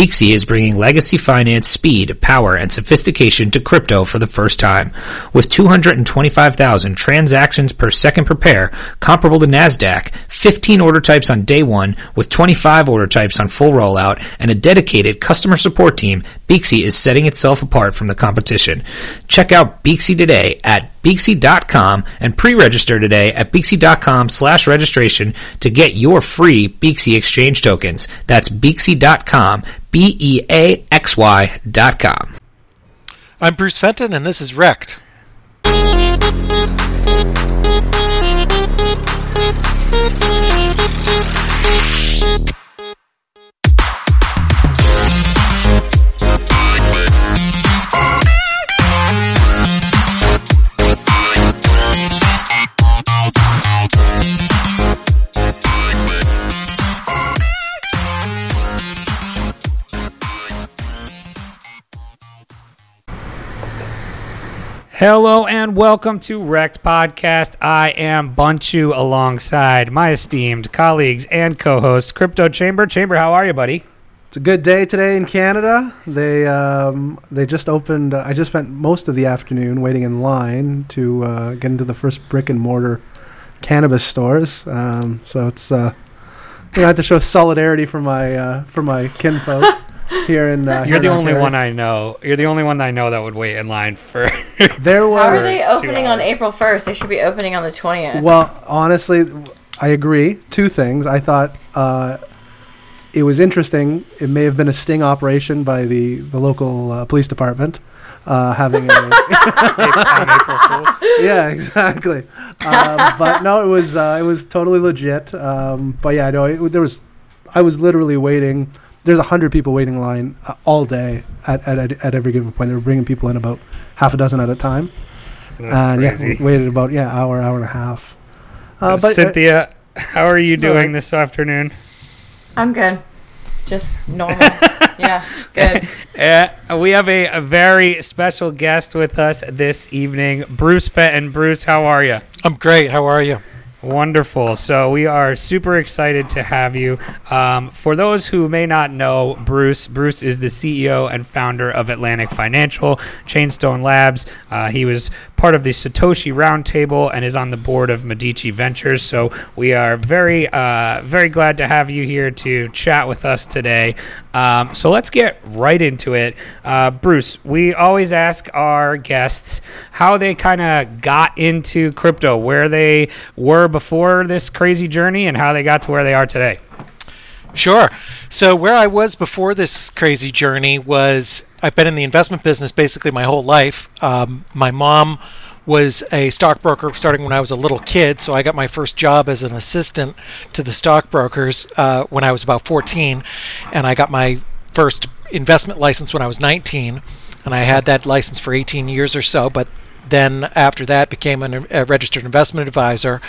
Beaxy is bringing legacy finance speed, power, and sophistication to crypto for the first time. With 225,000 transactions per second per pair, comparable to NASDAQ, 15 order types on day one, with 25 order types on full rollout, and a dedicated customer support team, Beaxy is setting itself apart from the competition. Check out Beaxy today at Beaxy.com and pre-register today at Beaxy.com slash registration to get your free Beaxy exchange tokens. That's Beaxy.com, B-E-A-X-Y dot com. I'm Bruce Fenton, and this is Wrecked. Hello and welcome to Wrecked Podcast. I am Bunchu alongside my esteemed colleagues and co-hosts, Crypto Chamber. Chamber, how are you, buddy? It's a good day today in Canada. They um, they just opened. Uh, I just spent most of the afternoon waiting in line to uh, get into the first brick and mortar cannabis stores. Um, so it's uh, you know, I have to show solidarity for my uh, for my kinfolk here in. Uh, You're the in only one I know. You're the only one I know that would wait in line for. There was. How are they opening on. April 1st? They should be opening on the 20th. Well, honestly, I agree. Two things. I thought uh, it was interesting. It may have been a sting operation by the the local uh, police department. Uh, having a, April Fool's. yeah, exactly. Um, but no, it was uh, it was totally legit. Um, but yeah, no, it, there was. I was literally waiting. There's a hundred people waiting in line uh, all day at, at at at every given point. They were bringing people in about half a dozen at a time, That's and crazy. yeah, we waited about yeah hour hour and a half. Uh, but uh, Cynthia, how are you doing I- this afternoon? I'm good. Just normal. yeah, good. Uh, we have a, a very special guest with us this evening, Bruce Fenton. Bruce, how are you? I'm great. How are you? Wonderful. So we are super excited to have you. Um, for those who may not know Bruce, Bruce is the CEO and founder of Atlantic Financial, Chainstone Labs. Uh, he was part of the Satoshi Roundtable and is on the board of Medici Ventures. So we are very, uh, very glad to have you here to chat with us today. Um, so let's get right into it. Uh, Bruce, we always ask our guests how they kind of got into crypto, where they were before this crazy journey, and how they got to where they are today. Sure. So, where I was before this crazy journey was I've been in the investment business basically my whole life. Um, my mom was a stockbroker starting when I was a little kid, so I got my first job as an assistant to the stockbrokers uh, when I was about 14, and I got my first investment license when I was 19, and I had that license for 18 years or so, but then after that became an, a registered investment advisor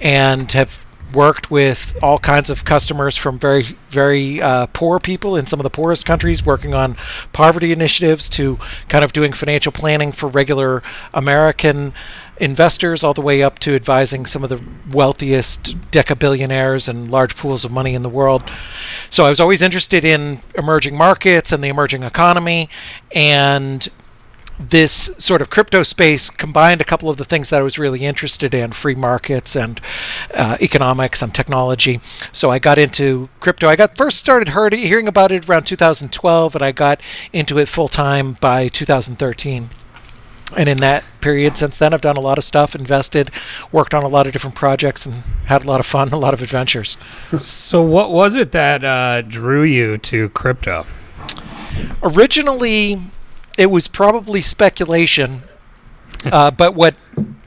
and have worked with all kinds of customers from very very uh, poor people in some of the poorest countries working on poverty initiatives to kind of doing financial planning for regular american investors all the way up to advising some of the wealthiest decabillionaires and large pools of money in the world. So i was always interested in emerging markets and the emerging economy and this sort of crypto space combined a couple of the things that I was really interested in free markets and uh, economics and technology. So I got into crypto. I got first started heard, hearing about it around 2012, and I got into it full time by 2013. And in that period since then, I've done a lot of stuff, invested, worked on a lot of different projects, and had a lot of fun, a lot of adventures. So, what was it that uh, drew you to crypto? originally it was probably speculation uh, but what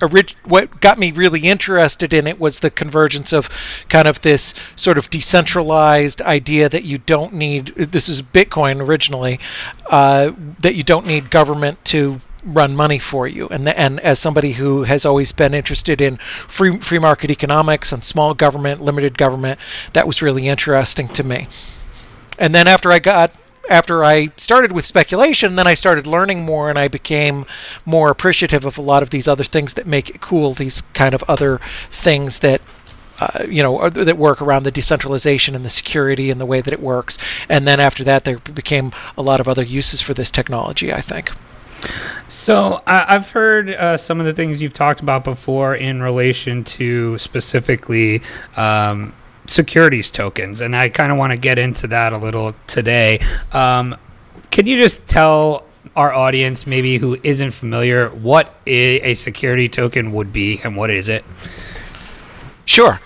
orig- what got me really interested in it was the convergence of kind of this sort of decentralized idea that you don't need this is bitcoin originally uh, that you don't need government to run money for you. And the, and as somebody who has always been interested in free free market economics and small government limited government that was really interesting to me. And then after I got after I started with speculation, then I started learning more and I became more appreciative of a lot of these other things that make it cool, these kind of other things that uh, you know that work around the decentralization and the security and the way that it works. And then after that, there became a lot of other uses for this technology. I think. So I, have heard uh, some of the things you've talked about before in relation to specifically. Um, securities tokens, and I kind of want to get into that a little today. Um, can you just tell our audience, maybe who isn't familiar, what a security token would be and what is it? Sure.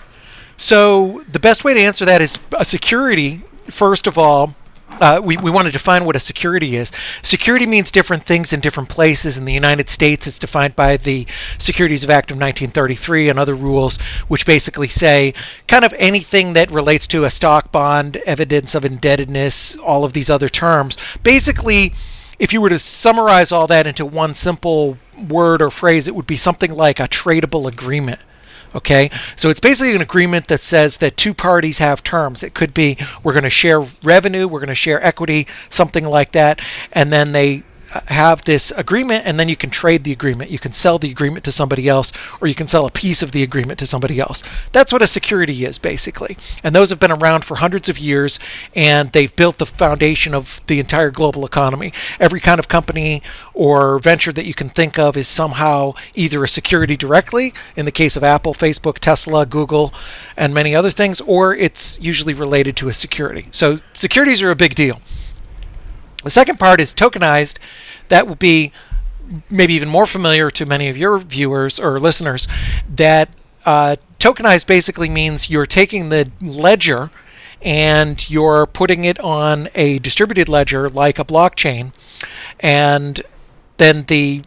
So the best way to answer that is a security. First of all, uh, we, we want to define what a security is. Security means different things in different places. In the United States, it's defined by the Securities Act of 1933 and other rules, which basically say kind of anything that relates to a stock bond, evidence of indebtedness, all of these other terms. Basically, if you were to summarize all that into one simple word or phrase, it would be something like a tradable agreement. Okay, so it's basically an agreement that says that two parties have terms. It could be we're going to share revenue, we're going to share equity, something like that, and then they have this agreement and then you can trade the agreement. You can sell the agreement to somebody else or you can sell a piece of the agreement to somebody else. That's what a security is basically. And those have been around for hundreds of years and they've built the foundation of the entire global economy. Every kind of company or venture that you can think of is somehow either a security directly, in the case of Apple, Facebook, Tesla, Google, and many other things, or it's usually related to a security. So securities are a big deal. The second part is tokenized. That will be maybe even more familiar to many of your viewers or listeners. That uh, tokenized basically means you're taking the ledger and you're putting it on a distributed ledger like a blockchain, and then the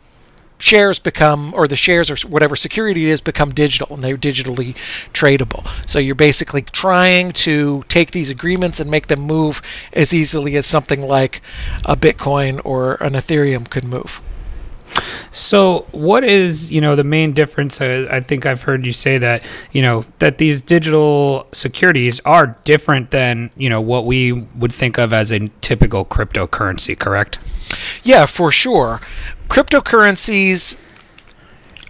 shares become, or the shares or whatever security it is, become digital and they're digitally tradable. So you're basically trying to take these agreements and make them move as easily as something like a Bitcoin or an Ethereum could move. So, what is you know the main difference? Uh, I think I've heard you say that you know that these digital securities are different than you know what we would think of as a typical cryptocurrency. Correct? Yeah, for sure cryptocurrencies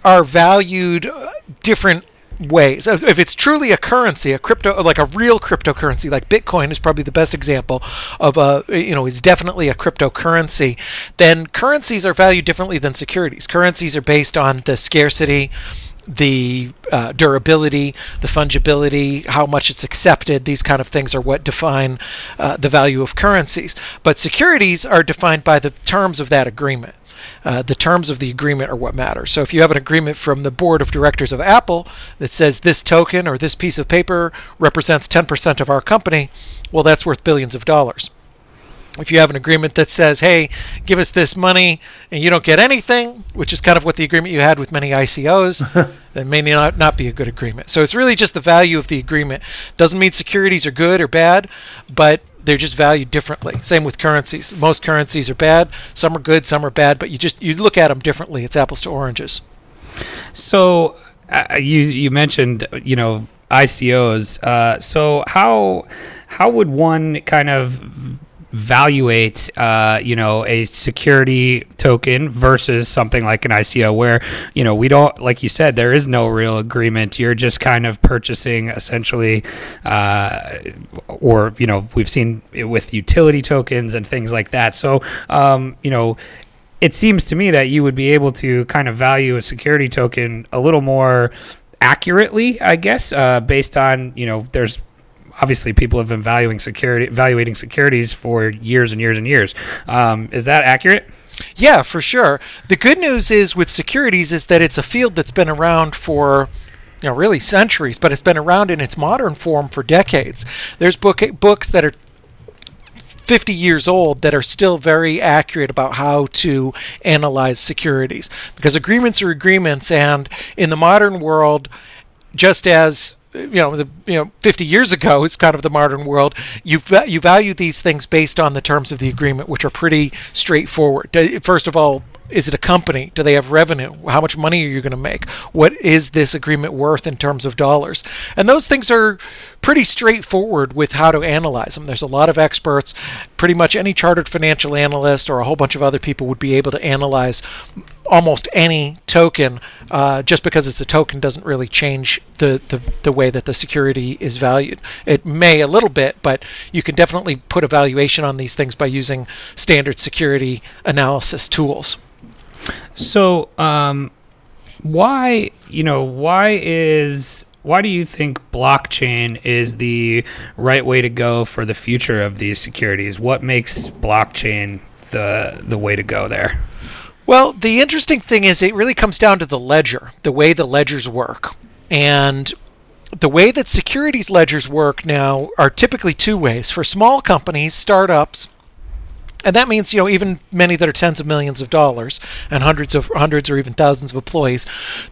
are valued uh, different ways. If it's truly a currency, a crypto, like a real cryptocurrency, like Bitcoin is probably the best example of a, you know, is definitely a cryptocurrency, then currencies are valued differently than securities. Currencies are based on the scarcity, the uh, durability, the fungibility, how much it's accepted, these kind of things are what define uh, the value of currencies. But securities are defined by the terms of that agreement. Uh, the terms of the agreement are what matter. So if you have an agreement from the board of directors of Apple that says this token or this piece of paper represents 10% of our company, well, that's worth billions of dollars. If you have an agreement that says, hey, give us this money and you don't get anything, which is kind of what the agreement you had with many ICOs, that may not, not be a good agreement. So it's really just the value of the agreement. Doesn't mean securities are good or bad, but they're just valued differently. Same with currencies. Most currencies are bad. Some are good. Some are bad. But you just you look at them differently. It's apples to oranges. So uh, you you mentioned you know ICOs. Uh, so how how would one kind of valuate, uh, you know, a security token versus something like an ICO, where you know we don't, like you said, there is no real agreement. You're just kind of purchasing essentially, uh, or you know, we've seen it with utility tokens and things like that. So, um, you know, it seems to me that you would be able to kind of value a security token a little more accurately, I guess, uh, based on you know there's obviously people have been valuing security, evaluating securities for years and years and years. Um, is that accurate? Yeah, for sure. The good news is with securities is that it's a field that's been around for you know really centuries, but it's been around in its modern form for decades. There's book books that are 50 years old that are still very accurate about how to analyze securities because agreements are agreements and in the modern world just as you know, the, you know, 50 years ago is kind of the modern world. You you value these things based on the terms of the agreement, which are pretty straightforward. First of all, is it a company? Do they have revenue? How much money are you going to make? What is this agreement worth in terms of dollars? And those things are pretty straightforward with how to analyze them. There's a lot of experts. Pretty much any chartered financial analyst or a whole bunch of other people would be able to analyze almost any token. Uh, just because it's a token doesn't really change the, the, the way that the security is valued. It may a little bit, but you can definitely put a valuation on these things by using standard security analysis tools. So, um, why you know why is why do you think blockchain is the right way to go for the future of these securities? What makes blockchain the the way to go there? Well, the interesting thing is it really comes down to the ledger, the way the ledgers work. And the way that securities ledgers work now are typically two ways. For small companies, startups, and that means you know even many that are tens of millions of dollars and hundreds of hundreds or even thousands of employees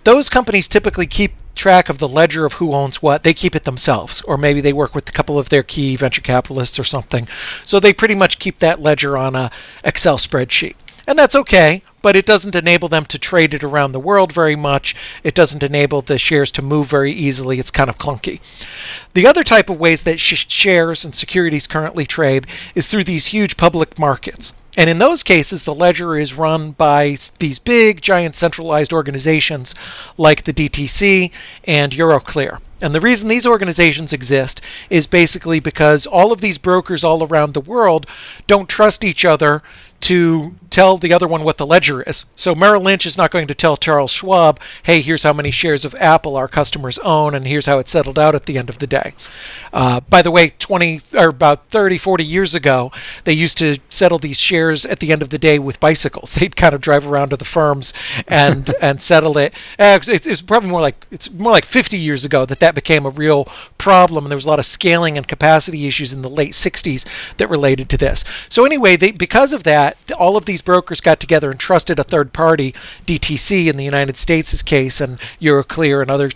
those companies typically keep track of the ledger of who owns what. They keep it themselves or maybe they work with a couple of their key venture capitalists or something. So they pretty much keep that ledger on a excel spreadsheet. And that's okay, but it doesn't enable them to trade it around the world very much. It doesn't enable the shares to move very easily. It's kind of clunky. The other type of ways that sh- shares and securities currently trade is through these huge public markets. And in those cases, the ledger is run by these big, giant centralized organizations like the DTC and Euroclear. And the reason these organizations exist is basically because all of these brokers all around the world don't trust each other to tell the other one what the ledger is. So Merrill Lynch is not going to tell Charles Schwab, hey, here's how many shares of Apple our customers own, and here's how it settled out at the end of the day. Uh, by the way, 20 or about 30, 40 years ago, they used to settle these shares at the end of the day with bicycles. They'd kind of drive around to the firms and and settle it. Uh, it's, it's probably more like it's more like 50 years ago that that became a real problem, and there was a lot of scaling and capacity issues in the late 60s that related to this. So anyway, they, because of that all of these brokers got together and trusted a third party, DTC in the United States' case, and Euroclear and other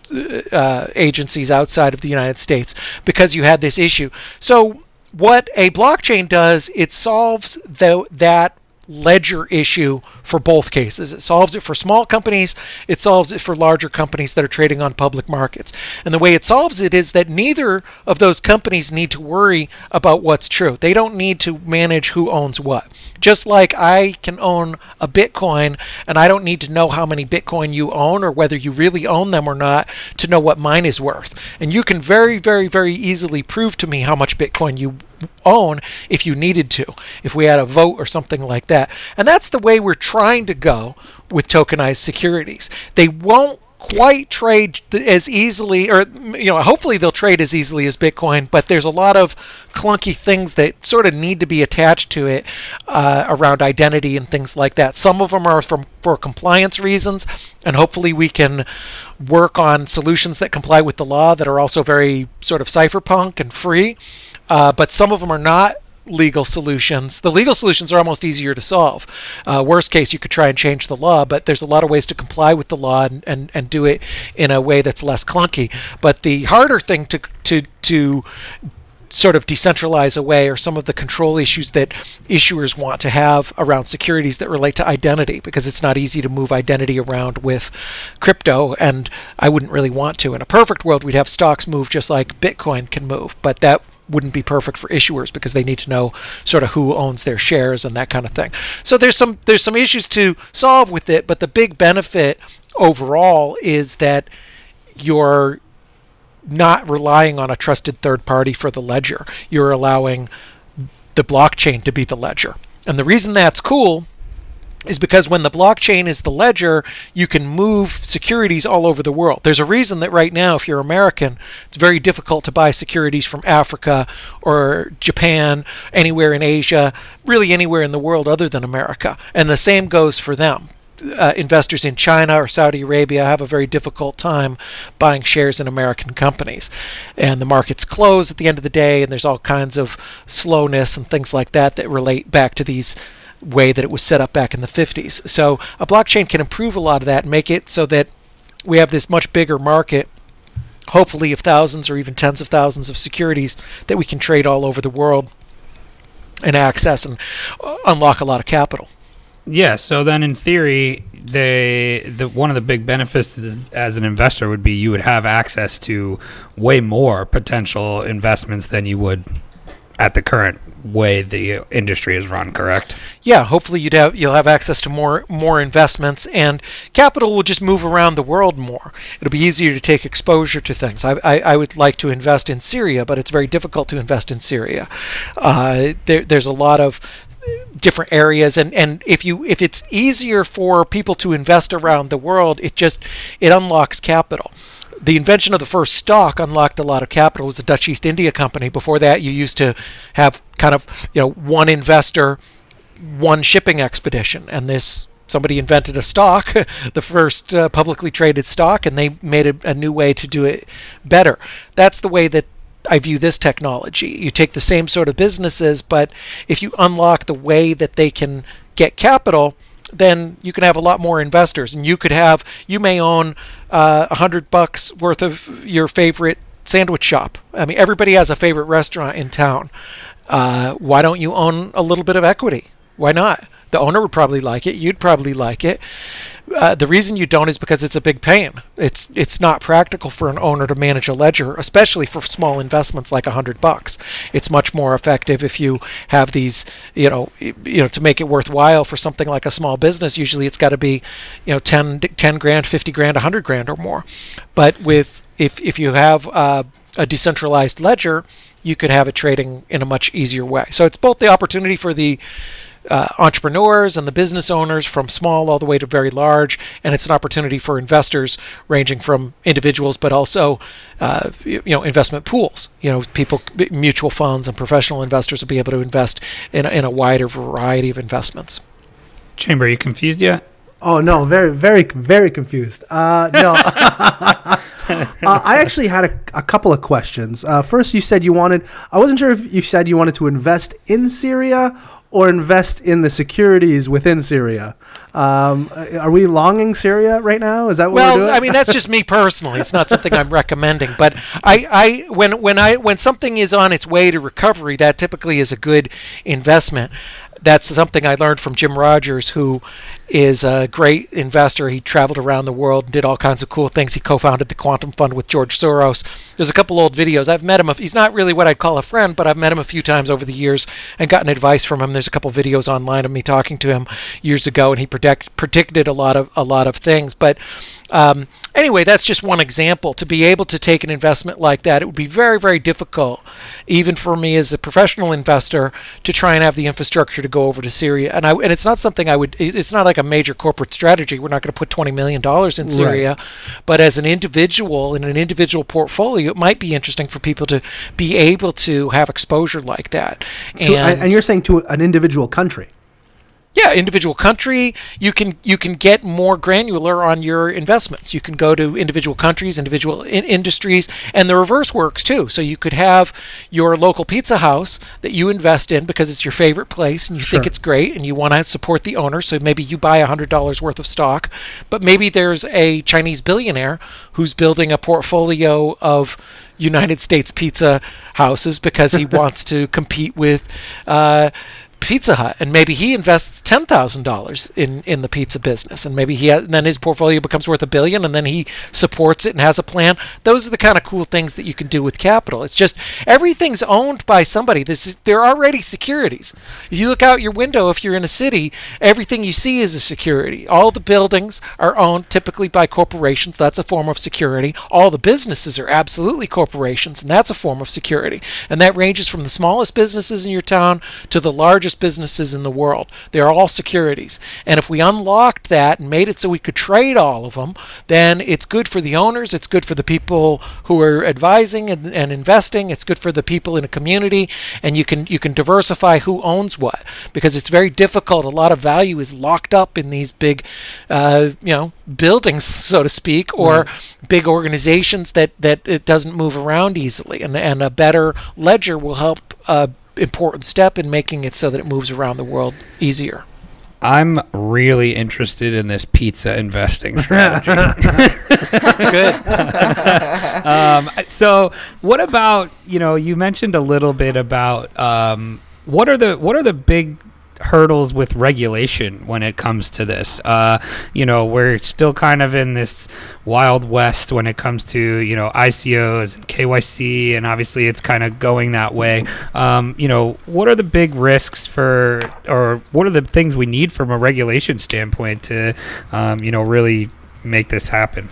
uh, agencies outside of the United States, because you had this issue. So what a blockchain does, it solves the, that ledger issue for both cases. It solves it for small companies, it solves it for larger companies that are trading on public markets. And the way it solves it is that neither of those companies need to worry about what's true. They don't need to manage who owns what. Just like I can own a Bitcoin and I don't need to know how many Bitcoin you own or whether you really own them or not to know what mine is worth. And you can very, very, very easily prove to me how much Bitcoin you own if you needed to, if we had a vote or something like that. And that's the way we're trying to go with tokenized securities. They won't quite trade as easily or you know hopefully they'll trade as easily as bitcoin but there's a lot of clunky things that sort of need to be attached to it uh, around identity and things like that. Some of them are from for compliance reasons and hopefully we can work on solutions that comply with the law that are also very sort of cypherpunk and free uh, but some of them are not legal solutions. The legal solutions are almost easier to solve. Uh, worst case, you could try and change the law, but there's a lot of ways to comply with the law and, and, and do it in a way that's less clunky. But the harder thing to to to sort of decentralize away are some of the control issues that issuers want to have around securities that relate to identity because it's not easy to move identity around with crypto and I wouldn't really want to in a perfect world we'd have stocks move just like bitcoin can move but that wouldn't be perfect for issuers because they need to know sort of who owns their shares and that kind of thing. So there's some there's some issues to solve with it, but the big benefit overall is that you're not relying on a trusted third party for the ledger. You're allowing the blockchain to be the ledger. And the reason that's cool is because when the blockchain is the ledger, you can move securities all over the world. There's a reason that right now, if you're American, it's very difficult to buy securities from Africa or Japan, anywhere in Asia, really anywhere in the world other than America. And the same goes for them. Uh, investors in China or Saudi Arabia have a very difficult time buying shares in American companies. And the markets close at the end of the day, and there's all kinds of slowness and things like that that relate back to these way that it was set up back in the 50s. So a blockchain can improve a lot of that and make it so that we have this much bigger market, hopefully of thousands or even tens of thousands of securities that we can trade all over the world and access and uh, unlock a lot of capital. Yeah. So then, in theory, they the one of the big benefits as an investor would be you would have access to way more potential investments than you would at the current way the industry is run. Correct. yeah, hopefully you'd have you'll have access to more more investments, and capital will just move around the world more. It'll be easier to take exposure to things. I, I, I would like to invest in Syria, but it's very difficult to invest in Syria. Uh, there, there's a lot of different areas and and if you if it's easier for people to invest around the world it just it unlocks capital the invention of the first stock unlocked a lot of capital. It was the Dutch East India Company. Before that, you used to have kind of you know one investor, one shipping expedition, and this somebody invented a stock, the first uh, publicly traded stock, and they made a, a new way to do it better. That's the way that I view this technology. You take the same sort of businesses, but if you unlock the way that they can get capital, then you can have a lot more investors, and you could have you may own uh, a hundred bucks worth of your favorite sandwich shop. I mean, everybody has a favorite restaurant in town. Uh, why don't you own a little bit of equity? Why not? The owner would probably like it. You'd probably like it. Uh, the reason you don't is because it's a big pain. It's it's not practical for an owner to manage a ledger, especially for small investments like a hundred bucks. It's much more effective if you have these, you know, you know, to make it worthwhile for something like a small business. Usually, it's got to be, you know, 10, 10 grand, fifty grand, a hundred grand or more. But with if if you have uh, a decentralized ledger, you could have it trading in a much easier way. So it's both the opportunity for the uh, entrepreneurs and the business owners from small all the way to very large, and it's an opportunity for investors ranging from individuals, but also uh, you, you know investment pools. You know, people, mutual funds, and professional investors will be able to invest in a, in a wider variety of investments. Chamber, are you confused yet? Oh no, very, very, very confused. Uh, no, uh, I actually had a, a couple of questions. Uh, first, you said you wanted. I wasn't sure if you said you wanted to invest in Syria or invest in the securities within Syria. Um, are we longing Syria right now? Is that what we're Well. I mean that's just me personally. It's not something I'm recommending, but I, I when when I when something is on its way to recovery, that typically is a good investment. That's something I learned from Jim Rogers, who is a great investor. He traveled around the world and did all kinds of cool things. He co-founded the Quantum Fund with George Soros. There's a couple old videos. I've met him. He's not really what I'd call a friend, but I've met him a few times over the years and gotten advice from him. There's a couple videos online of me talking to him years ago, and he predict, predicted a lot of a lot of things. But um, anyway, that's just one example. To be able to take an investment like that, it would be very, very difficult, even for me as a professional investor, to try and have the infrastructure to go over to Syria. And I and it's not something I would. It's not like a major corporate strategy. We're not going to put twenty million dollars in Syria, but as an individual in an individual portfolio, it might be interesting for people to be able to have exposure like that. To- and, and you're saying to an individual country. Yeah, individual country. You can you can get more granular on your investments. You can go to individual countries, individual in- industries, and the reverse works too. So you could have your local pizza house that you invest in because it's your favorite place and you think it's great and you want to support the owner. So maybe you buy hundred dollars worth of stock, but maybe there's a Chinese billionaire who's building a portfolio of United States pizza houses because he wants to compete with. Uh, Pizza Hut, and maybe he invests ten thousand dollars in in the pizza business, and maybe he has, and then his portfolio becomes worth a billion, and then he supports it and has a plan. Those are the kind of cool things that you can do with capital. It's just everything's owned by somebody. This is they're already securities. If you look out your window, if you're in a city, everything you see is a security. All the buildings are owned typically by corporations. That's a form of security. All the businesses are absolutely corporations, and that's a form of security. And that ranges from the smallest businesses in your town to the largest businesses in the world. They're all securities. And if we unlocked that and made it so we could trade all of them, then it's good for the owners, it's good for the people who are advising and, and investing, it's good for the people in a community, and you can you can diversify who owns what because it's very difficult. A lot of value is locked up in these big, uh, you know, buildings, so to speak, or big organizations that that it doesn't move around easily. And and a better ledger will help. Uh, important step in making it so that it moves around the world easier. I'm really interested in this pizza investing strategy. Good. um, so, what about you know? You mentioned a little bit about um, what are the what are the big hurdles with regulation when it comes to this. Uh, you know, we're still kind of in this wild west when it comes to you know ICOs and KYC, and obviously it's kind of going that way. Um, you know, what are the big risks for, or what are the things we need from a regulation standpoint to, um, you know, really make this happen?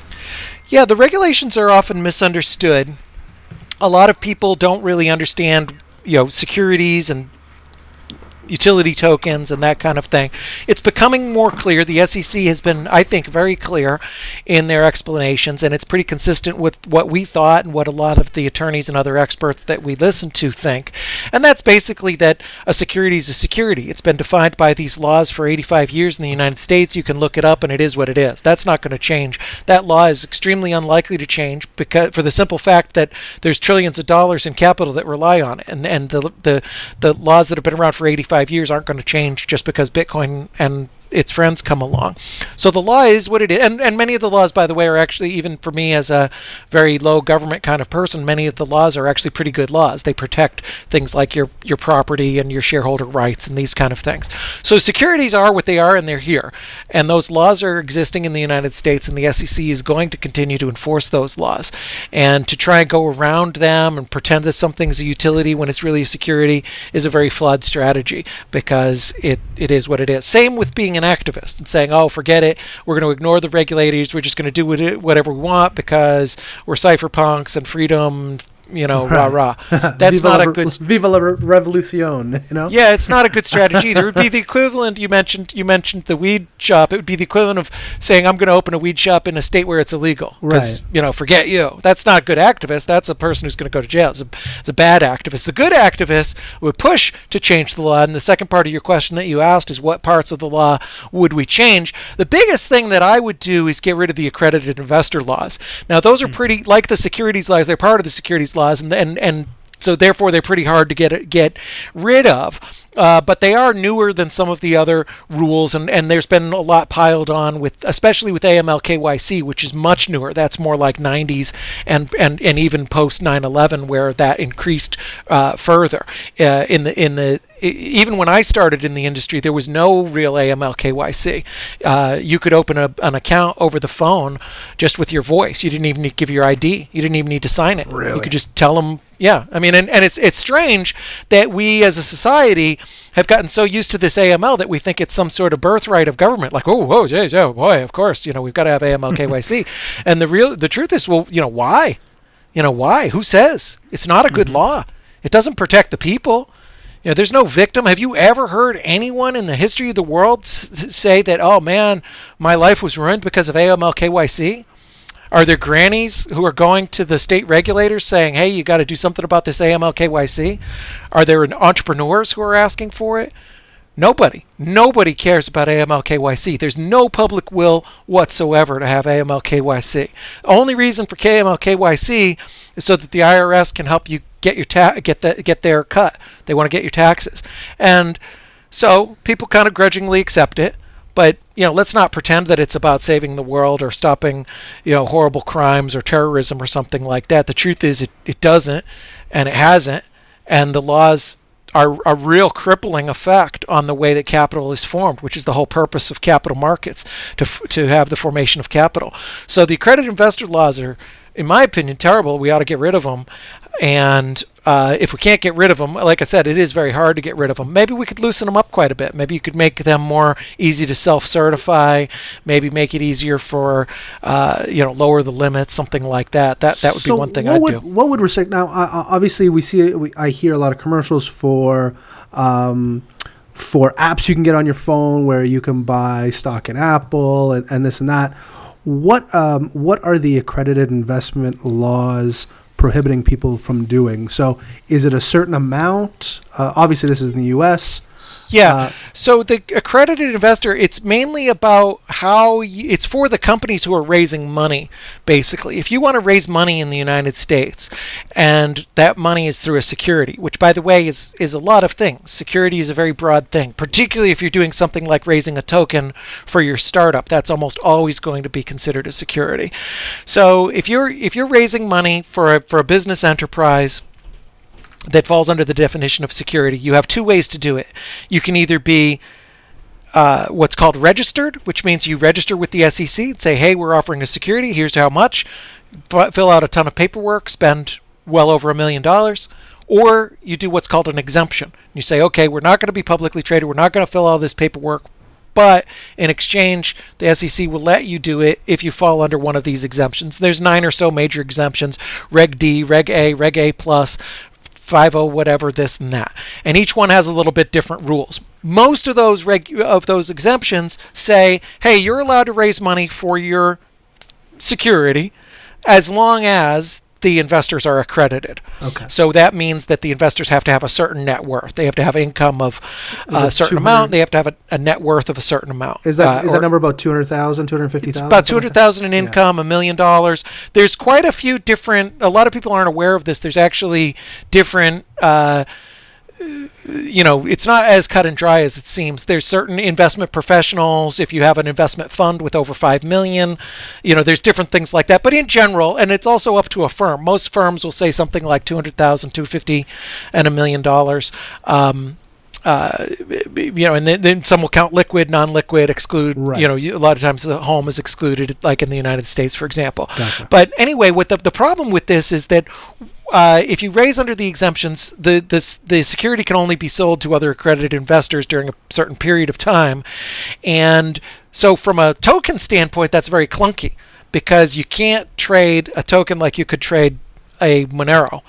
Yeah, the regulations are often misunderstood. A lot of people don't really understand, you know, securities and utility tokens and that kind of thing. It's becoming more clear. The SEC has been, I think, very clear in their explanations, and it's pretty consistent with what we thought and what a lot of the attorneys and other experts that we listen to think. And that's basically that a security is a security. It's been defined by these laws for 85 years in the United States. You can look it up, and it is what it is. That's not going to change. That law is extremely unlikely to change because, for the simple fact that there's trillions of dollars in capital that rely on it, and and the the the laws that have been around for 85 five years aren't going to change just because Bitcoin and its friends come along. So the law is what it is. And, and many of the laws, by the way, are actually, even for me as a very low government kind of person, many of the laws are actually pretty good laws. They protect things like your, your property and your shareholder rights and these kind of things. So securities are what they are and they're here. And those laws are existing in the United States and the SEC is going to continue to enforce those laws. And to try and go around them and pretend that something's a utility when it's really a security is a very flawed strategy because it, it is what it is. Same with being an activist and saying, "Oh, forget it. We're going to ignore the regulators. We're just going to do whatever we want because we're cypherpunks and freedom you know, right. rah rah. That's not a good. Viva la revolucion. You know. Yeah, it's not a good strategy either. It would be the equivalent. You mentioned you mentioned the weed shop. It would be the equivalent of saying I'm going to open a weed shop in a state where it's illegal. Because right. you know, forget you. That's not a good activist. That's a person who's going to go to jail. It's a, it's a bad activist. The good activist would push to change the law. And the second part of your question that you asked is what parts of the law would we change? The biggest thing that I would do is get rid of the accredited investor laws. Now those are hmm. pretty like the securities laws. They're part of the securities laws, and and and so therefore they're pretty hard to get get rid of. Uh, but they are newer than some of the other rules, and, and there's been a lot piled on with, especially with AML KYC, which is much newer. That's more like 90s and and, and even post 9/11, where that increased uh, further. Uh, in the in the even when I started in the industry, there was no real AML KYC. Uh, you could open a, an account over the phone just with your voice. You didn't even need to give your ID. You didn't even need to sign it. Really? You could just tell them. Yeah, I mean, and, and it's it's strange that we as a society have gotten so used to this AML that we think it's some sort of birthright of government. Like, oh, oh, yeah, yeah, boy, of course, you know, we've got to have AML KYC. and the real, the truth is, well, you know, why? You know, why? Who says it's not a good mm-hmm. law? It doesn't protect the people. Know, there's no victim. Have you ever heard anyone in the history of the world say that, oh man, my life was ruined because of AML KYC? Are there grannies who are going to the state regulators saying, hey, you got to do something about this AML KYC? Are there entrepreneurs who are asking for it? Nobody. Nobody cares about AML KYC. There's no public will whatsoever to have AML KYC. The only reason for AML KYC is so that the IRS can help you get your ta- get the, get their cut. They want to get your taxes, and so people kind of grudgingly accept it. But you know, let's not pretend that it's about saving the world or stopping you know horrible crimes or terrorism or something like that. The truth is, it, it doesn't, and it hasn't, and the laws are a real crippling effect on the way that capital is formed, which is the whole purpose of capital markets to to have the formation of capital. So the accredited investor laws are, in my opinion, terrible. We ought to get rid of them. And uh, if we can't get rid of them, like I said, it is very hard to get rid of them. Maybe we could loosen them up quite a bit. Maybe you could make them more easy to self-certify. Maybe make it easier for, uh, you know, lower the limits, something like that. That that would so be one thing I'd would, do. What would restrict? Now, uh, obviously, we see, we, I hear a lot of commercials for. Um, for apps you can get on your phone where you can buy stock in Apple and, and this and that. What um, what are the accredited investment laws prohibiting people from doing. So, is it a certain amount? Uh, obviously, this is in the U.S. Yeah. Uh, so the accredited investor, it's mainly about how you, it's for the companies who are raising money, basically. If you want to raise money in the United States, and that money is through a security, which by the way is is a lot of things. Security is a very broad thing, particularly if you're doing something like raising a token for your startup. That's almost always going to be considered a security. So if you're if you're raising money for a, for a business enterprise that falls under the definition of security, you have two ways to do it. You can either be uh, what's called registered, which means you register with the SEC and say, hey, we're offering a security, here's how much, F- fill out a ton of paperwork, spend well over a million dollars. Or you do what's called an exemption. You say, okay, we're not going to be publicly traded, we're not going to fill all this paperwork, but in exchange, the SEC will let you do it if you fall under one of these exemptions. There's nine or so major exemptions Reg D, Reg A, Reg A, plus, 50 whatever this and that. And each one has a little bit different rules. Most of those reg- of those exemptions say hey you're allowed to raise money for your security as long as the investors are accredited. Okay. So that means that the investors have to have a certain net worth. They have to have income of a certain amount. They have to have a, a net worth of a certain amount. Is that Uh, is that number about 200,000, 250,000? about two hundred thousand in income, a million dollars. There's quite a few different. A lot of people aren't aware of this. There's actually different. Uh, you know, it's not as cut and dry as it seems. There's certain investment professionals. If you have an investment fund with over five million, you know, there's different things like that. But in general, and it's also up to a firm. Most firms will say something like 200,000, 250, and a million dollars. Um, uh, you know, and then, then some will count liquid, non-liquid, exclude. Right. You know, you, a lot of times the home is excluded, like in the United States, for example. Gotcha. But anyway, what the the problem with this is that. Uh, if you raise under the exemptions, the, the the security can only be sold to other accredited investors during a certain period of time, and so from a token standpoint, that's very clunky because you can't trade a token like you could trade a Monero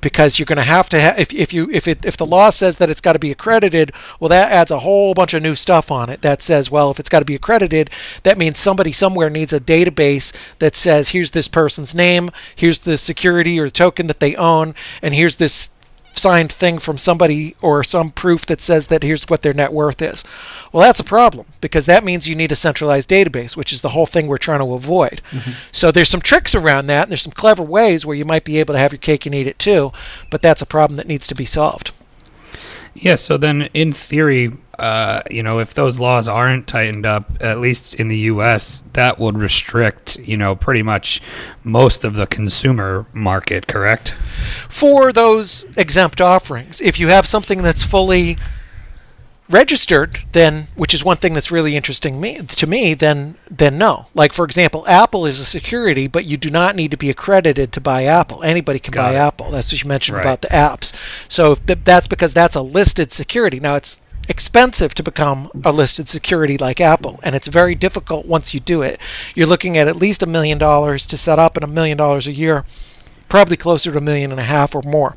because you're going to have to have if, if you if it if the law says that it's got to be accredited well that adds a whole bunch of new stuff on it that says well if it's got to be accredited that means somebody somewhere needs a database that says here's this person's name here's the security or token that they own and here's this signed thing from somebody or some proof that says that here's what their net worth is. Well, that's a problem because that means you need a centralized database, which is the whole thing we're trying to avoid. Mm-hmm. So there's some tricks around that, and there's some clever ways where you might be able to have your cake and eat it too, but that's a problem that needs to be solved. Yeah, so then in theory, uh, you know, if those laws aren't tightened up, at least in the U.S., that would restrict, you know, pretty much most of the consumer market, correct? For those exempt offerings, if you have something that's fully registered, then which is one thing that's really interesting me to me, then then no. Like for example, Apple is a security, but you do not need to be accredited to buy Apple. Anybody can Got buy it. Apple. That's what you mentioned Right. about the apps. So that's because that's a listed security. Now it's expensive to become a listed security like Apple, and it's very difficult once you do it. You're looking at at least a million dollars to set up and a million dollars a year, probably closer to a million and a half or more.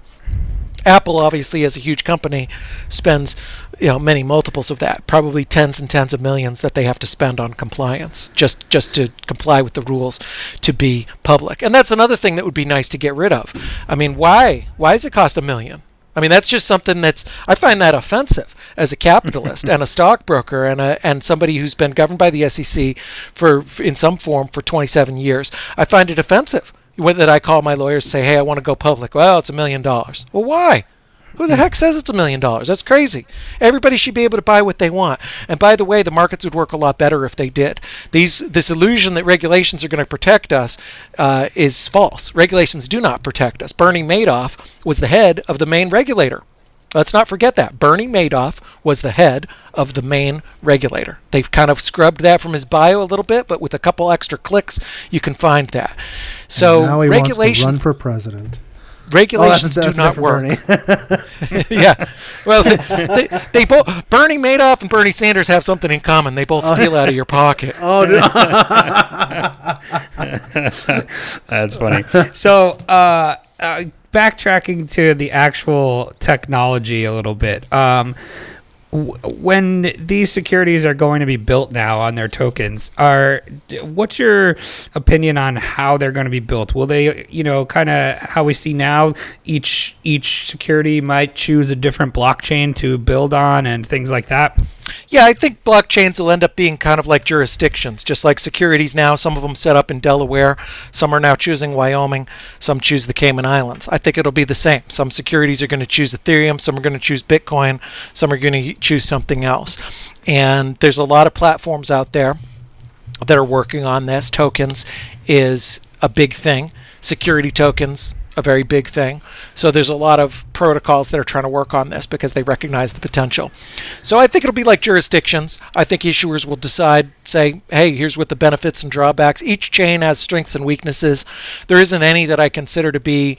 Apple, obviously, as a huge company, spends you know many multiples of that, probably tens and tens of millions that they have to spend on compliance just just to comply with the rules to be public. And that's another thing that would be nice to get rid of. I mean, why why does it cost a million? I mean, that's just something that's I find that offensive as a capitalist and a stockbroker and a and somebody who's been governed by the SEC for, in some form for 27 years. I find it offensive when that I call my lawyers and say, "Hey, I want to go public." Well, it's a million dollars. Well, why? Who the heck says it's a million dollars? That's crazy. Everybody should be able to buy what they want. And by the way, the markets would work a lot better if they did. These this illusion that regulations are going to protect us uh, is false. Regulations do not protect us. Bernie Madoff was the head of the main regulator. Let's not forget that. Bernie Madoff was the head of the main regulator. They've kind of scrubbed that from his bio a little bit, but with a couple extra clicks, you can find that. So now he wants to run for president. Regulations oh, that's, do not work. Bernie. yeah. Well, they, they, they both Bernie Madoff and Bernie Sanders have something in common. They both steal out of your pocket. oh, no. That's funny. so, uh, uh, backtracking to the actual technology a little bit. Um, w- when these securities are going to be built now on their tokens, are what's your opinion on how they're going to be built? Will they, you know, kind of how we see now, each each security might choose a different blockchain to build on and things like that? Yeah, I think blockchains will end up being kind of like jurisdictions, just like securities now. Some of them set up in Delaware, some are now choosing Wyoming, some choose the Cayman Islands. I think it'll be the same. Some securities are going to choose Ethereum, some are going to choose Bitcoin, some are going to choose something else. And there's a lot of platforms out there that are working on this. Tokens is a big thing. Security tokens a very big thing. So there's a lot of protocols that are trying to work on this because they recognize the potential. So I think it'll be like jurisdictions. I think issuers will decide, say, hey, here's what the benefits and drawbacks. Each chain has strengths and weaknesses. There isn't any that I consider to be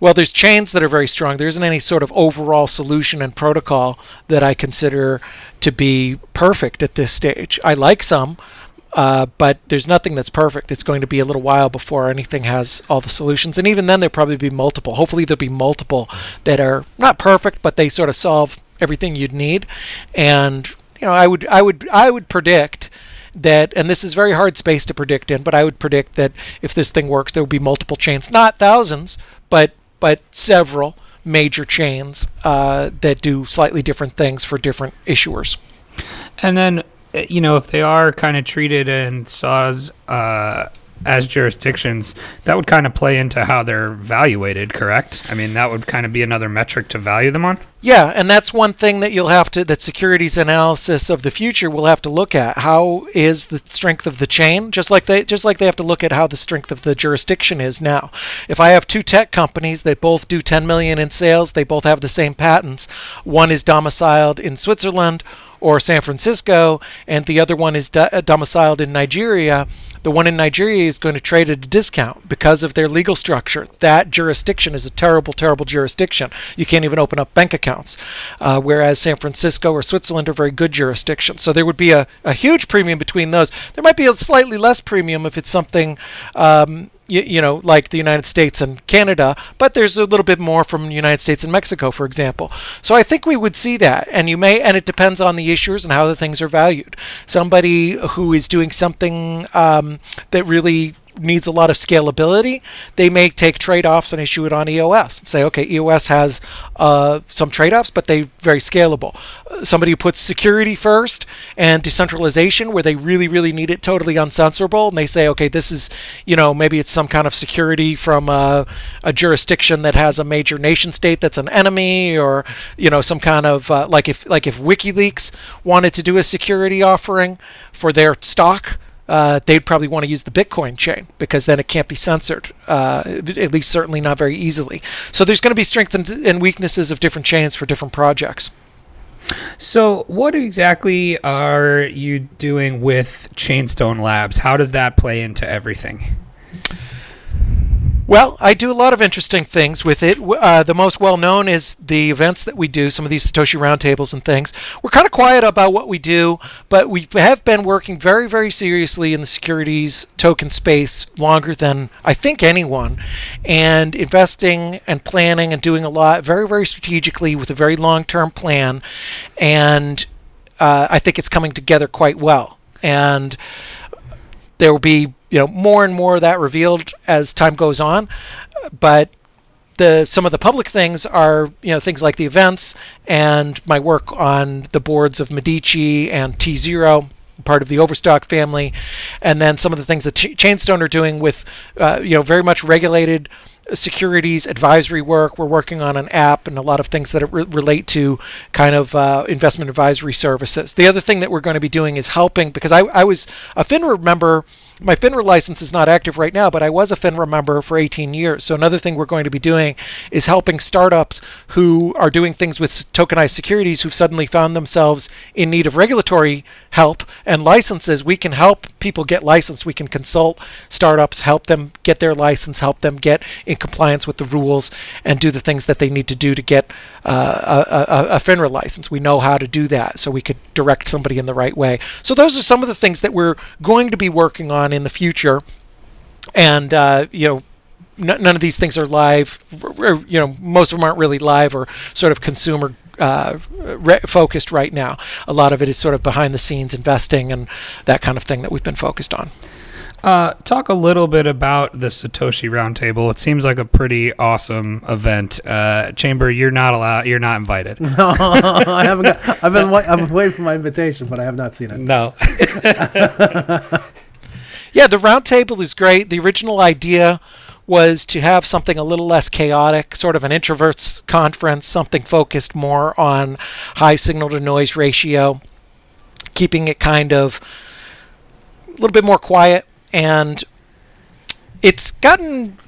well, there's chains that are very strong. There isn't any sort of overall solution and protocol that I consider to be perfect at this stage. I like some, uh, but there's nothing that's perfect. It's going to be a little while before anything has all the solutions, and even then there'll probably be multiple. Hopefully there'll be multiple that are not perfect, but they sort of solve everything you'd need. And you know, I would, I would, I would predict that, and this is very hard space to predict in, but I would predict that if this thing works, there will be multiple chains, not thousands, but but several major chains uh, that do slightly different things for different issuers. And then, you know, if they are kind of treated and SAWs uh, as jurisdictions, that would kind of play into how they're valuated, correct? I mean, that would kind of be another metric to value them on. Yeah, and that's one thing that you'll have to that securities analysis of the future will have to look at. How is the strength of the chain? Just like they just like they have to look at how the strength of the jurisdiction is now. If I have two tech companies that both do 10 million in sales, they both have the same patents. One is domiciled in Switzerland or San Francisco, and the other one is do- domiciled in Nigeria the one in Nigeria is going to trade at a discount because of their legal structure. That jurisdiction is a terrible, terrible jurisdiction. You can't even open up bank accounts. Uh, whereas San Francisco or Switzerland are very good jurisdictions. So there would be a, a huge premium between those. There might be a slightly less premium if it's something. Um, you, know, like the United States and Canada, but there's a little bit more from the United States and Mexico, for example. So I think we would see that, and you may, and it depends on the issuers and how the things are valued. Somebody who is doing something um, that really needs a lot of scalability, they may take trade-offs and issue it on EOS and say, okay, EOS has uh, some trade-offs, but they're very scalable. Uh, somebody who puts security first and decentralization, where they really, really need it totally uncensorable, and they say, okay, this is, you know, maybe it's some kind of security from a, a jurisdiction that has a major nation state that's an enemy, or you know, some kind of uh, like if like if WikiLeaks wanted to do a security offering for their stock uh, they'd probably want to use the Bitcoin chain because then it can't be censored, uh, at least certainly not very easily. So there's going to be strengths and weaknesses of different chains for different projects. So, what exactly are you doing with Chainstone Labs? How does that play into everything? Well, I do a lot of interesting things with it. Uh, the most well known is the events that we do, some of these Satoshi roundtables and things. We're kind of quiet about what we do, but we have been working very, very seriously in the securities token space longer than I think anyone, and investing and planning and doing a lot very, very strategically with a very long term plan. And uh, I think it's coming together quite well. And there will be you know more and more of that revealed as time goes on but the some of the public things are you know things like the events and my work on the boards of Medici and tZERO part of the Overstock family, and then some of the things that Ch- Chainstone are doing with, uh, you know, very much regulated securities advisory work. We're working on an app and a lot of things that re- relate to kind of uh, investment advisory services. The other thing that we're going to be doing is helping because I, I was a FINRA member my FINRA license is not active right now, but I was a FINRA member for 18 years. So another thing we're going to be doing is helping startups who are doing things with tokenized securities who've suddenly found themselves in need of regulatory help and licenses. We can help people get licensed. We can consult startups, help them get their license, help them get in compliance with the rules, and do the things that they need to do to get uh, a, a, a FINRA license. We know how to do that, so we could direct somebody in the right way. So those are some of the things that we're going to be working on on in the future, and uh, you know none of these things are live. Or, you know, most of them aren't really live or sort of consumer uh, re- focused right now. A lot of it is sort of behind the scenes investing and that kind of thing that we've been focused on. Uh, talk a little bit about the Satoshi Roundtable. It seems like a pretty awesome event. Uh, Chamber, you're not allowed. You're not invited. No, I haven't. Got, I've been. I've waiting for my invitation, but I have not seen it. No. Yeah, the roundtable is great. The original idea was to have something a little less chaotic, sort of an introverts conference, something focused more on high signal to noise ratio, keeping it kind of a little bit more quiet. And it's gotten,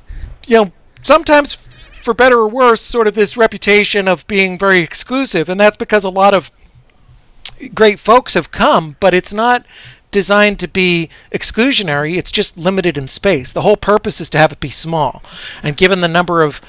you know, sometimes for better or worse, sort of this reputation of being very exclusive, and that's because a lot of great folks have come, but it's not designed to be exclusionary. It's just limited in space. The whole purpose is to have it be small, and given the number of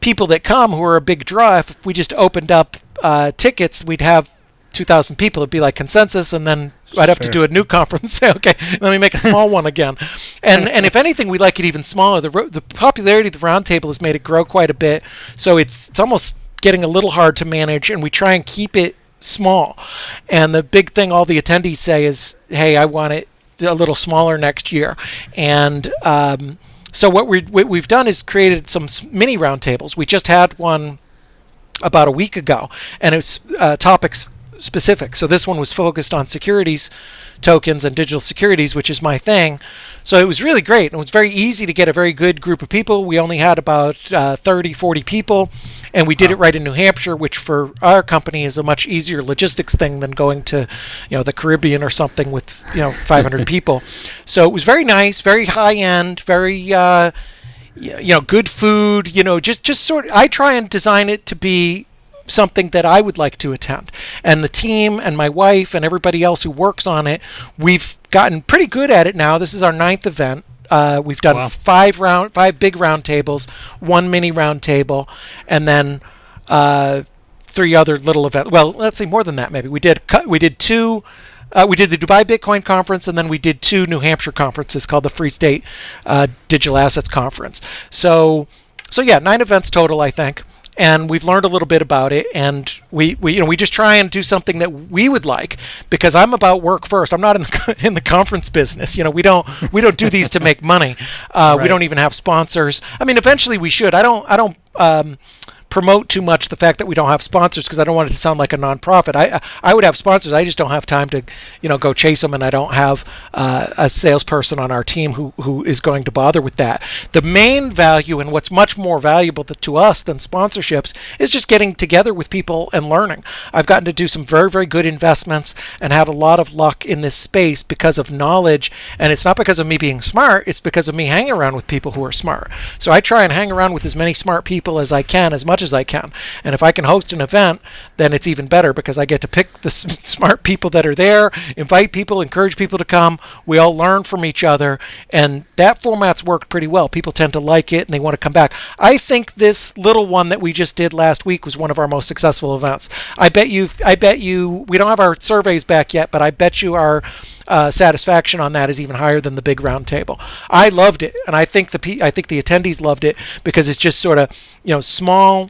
people that come who are a big draw, if we just opened up uh, tickets, we'd have 2,000 people. It'd be like consensus, and then I'd have to do a new conference. Say, okay, let me make a small one again. And and if anything, we like it even smaller. The ro- the popularity of the roundtable has made it grow quite a bit. So it's it's almost getting a little hard to manage, and we try and keep it small. And the big thing all the attendees say is, "Hey, I want it a little smaller next year." And um, so what we what we've done is created some mini roundtables. We just had one about a week ago, and it's uh, topics specific. So this one was focused on securities tokens and digital securities, which is my thing. So it was really great. And it was very easy to get a very good group of people. We only had about uh, 30, 40 people, and we did it right in New Hampshire, which for our company is a much easier logistics thing than going to, you know, the Caribbean or something with, you know, 500 people. So it was very nice, very high end, very. Uh, you know good food you know just just sort i try and design it to be something that i would like to attend and the team and my wife and everybody else who works on it we've gotten pretty good at it now this is our ninth event uh, we've done Wow. five round five big round tables one mini round table and then uh, three other little events well let's see, more than that maybe we did we did two uh, we did the Dubai Bitcoin conference, and then we did two New Hampshire conferences called the Free State uh, Digital Assets Conference. So, so yeah, nine events total, I think, and we've learned a little bit about it. And we, we, you know, we just try and do something that we would like because I'm about work first. I'm not in the in the conference business. You know, we don't we don't do these to make money. Uh, We don't even have sponsors. I mean, eventually we should. I don't. I don't. Um, promote too much the fact that we don't have sponsors because I don't want it to sound like a nonprofit. I I would have sponsors. I just don't have time to you know go chase them, and I don't have uh, a salesperson on our team who who is going to bother with that. The main value and what's much more valuable to us than sponsorships is just getting together with people and learning. I've gotten to do some very very good investments and had a lot of luck in this space because of knowledge, and it's not because of me being smart. It's because of me hanging around with people who are smart. So I try and hang around with as many smart people as I can, as much as I can. And if I can host an event, then it's even better because I get to pick the s- smart people that are there, invite people, encourage people to come. We all learn from each other, and that format's worked pretty well. People tend to like it and they want to come back. I think this little one that we just did last week was one of our most successful events. I bet you, I bet you, we don't have our surveys back yet, but I bet you our uh, satisfaction on that is even higher than the big round table. I loved it, and I think the I think the attendees loved it because it's just sort of you know small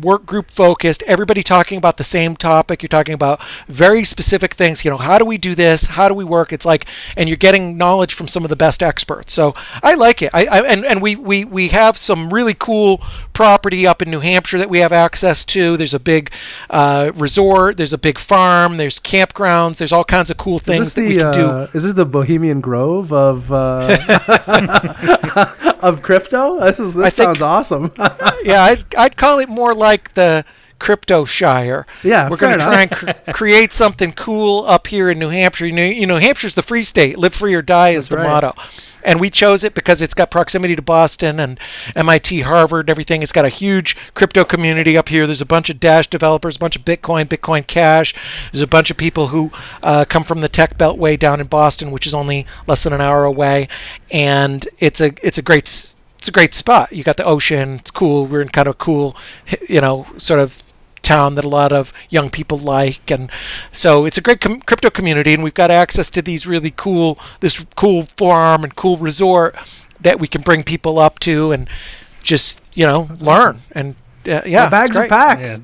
work group focused. Everybody talking about the same topic. You're talking about very specific things. You know, how do we do this? How do we work? It's like, and you're getting knowledge from some of the best experts. So I like it. I, I and and we we we have some really cool property up in New Hampshire that we have access to. There's a big uh, resort. There's a big farm. There's campgrounds. There's all kinds of cool things this that we the can do. uh, is this the Bohemian Grove of uh, of crypto? This, is, this I think- sounds awesome. yeah, I'd, I'd call it more like the crypto shire. Yeah, we're going to try and cr- create something cool up here in New Hampshire. You know, you know, Hampshire's the free state. Live free or die is the right. motto. And we chose it because it's got proximity to Boston and MIT, Harvard, everything. It's got a huge crypto community up here. There's a bunch of Dash developers, a bunch of Bitcoin, Bitcoin Cash. There's a bunch of people who uh, come from the Tech Beltway down in Boston, which is only less than an hour away. And it's a it's a great it's a great spot. You got the ocean. It's cool. We're in kind of cool, you know, sort of town that a lot of young people like and so it's a great com- crypto community and we've got access to these really cool this cool farm and cool resort that we can bring people up to and just you know learn and uh, yeah The bags it's are great. packed.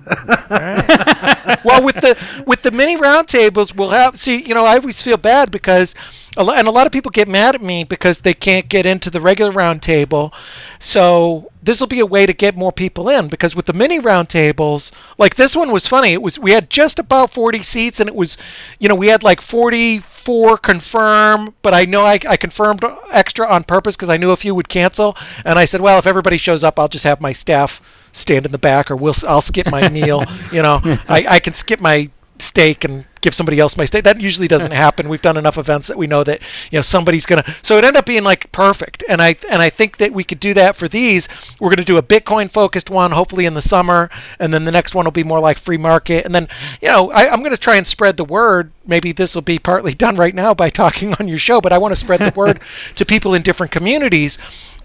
well, with the with the mini roundtables, we'll have see. You know, I always feel bad because, a lo- and a lot of people get mad at me because they can't get into the regular roundtable. So this will be a way to get more people in because with the mini roundtables, like this one was funny. It was we had just about forty seats, and it was, you know, we had like forty four confirm, but I know I, I confirmed extra on purpose because I knew a few would cancel, and I said, well, if everybody shows up, I'll just have my staff stand in the back, or we'll I'll skip my meal. You know, I, I can skip my steak and give somebody else my state. That usually doesn't happen. We've done enough events that we know that you know somebody's gonna. So it ended up being like perfect, and I and I think that we could do that for these. We're gonna do a Bitcoin focused one, hopefully in the summer, and then the next one will be more like free market, and then you know I, I'm gonna try and spread the word. Maybe this will be partly done right now by talking on your show, but I want to spread the word to people in different communities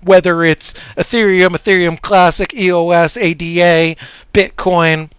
whether it's Ethereum, Ethereum Classic, EOS, ADA, Bitcoin,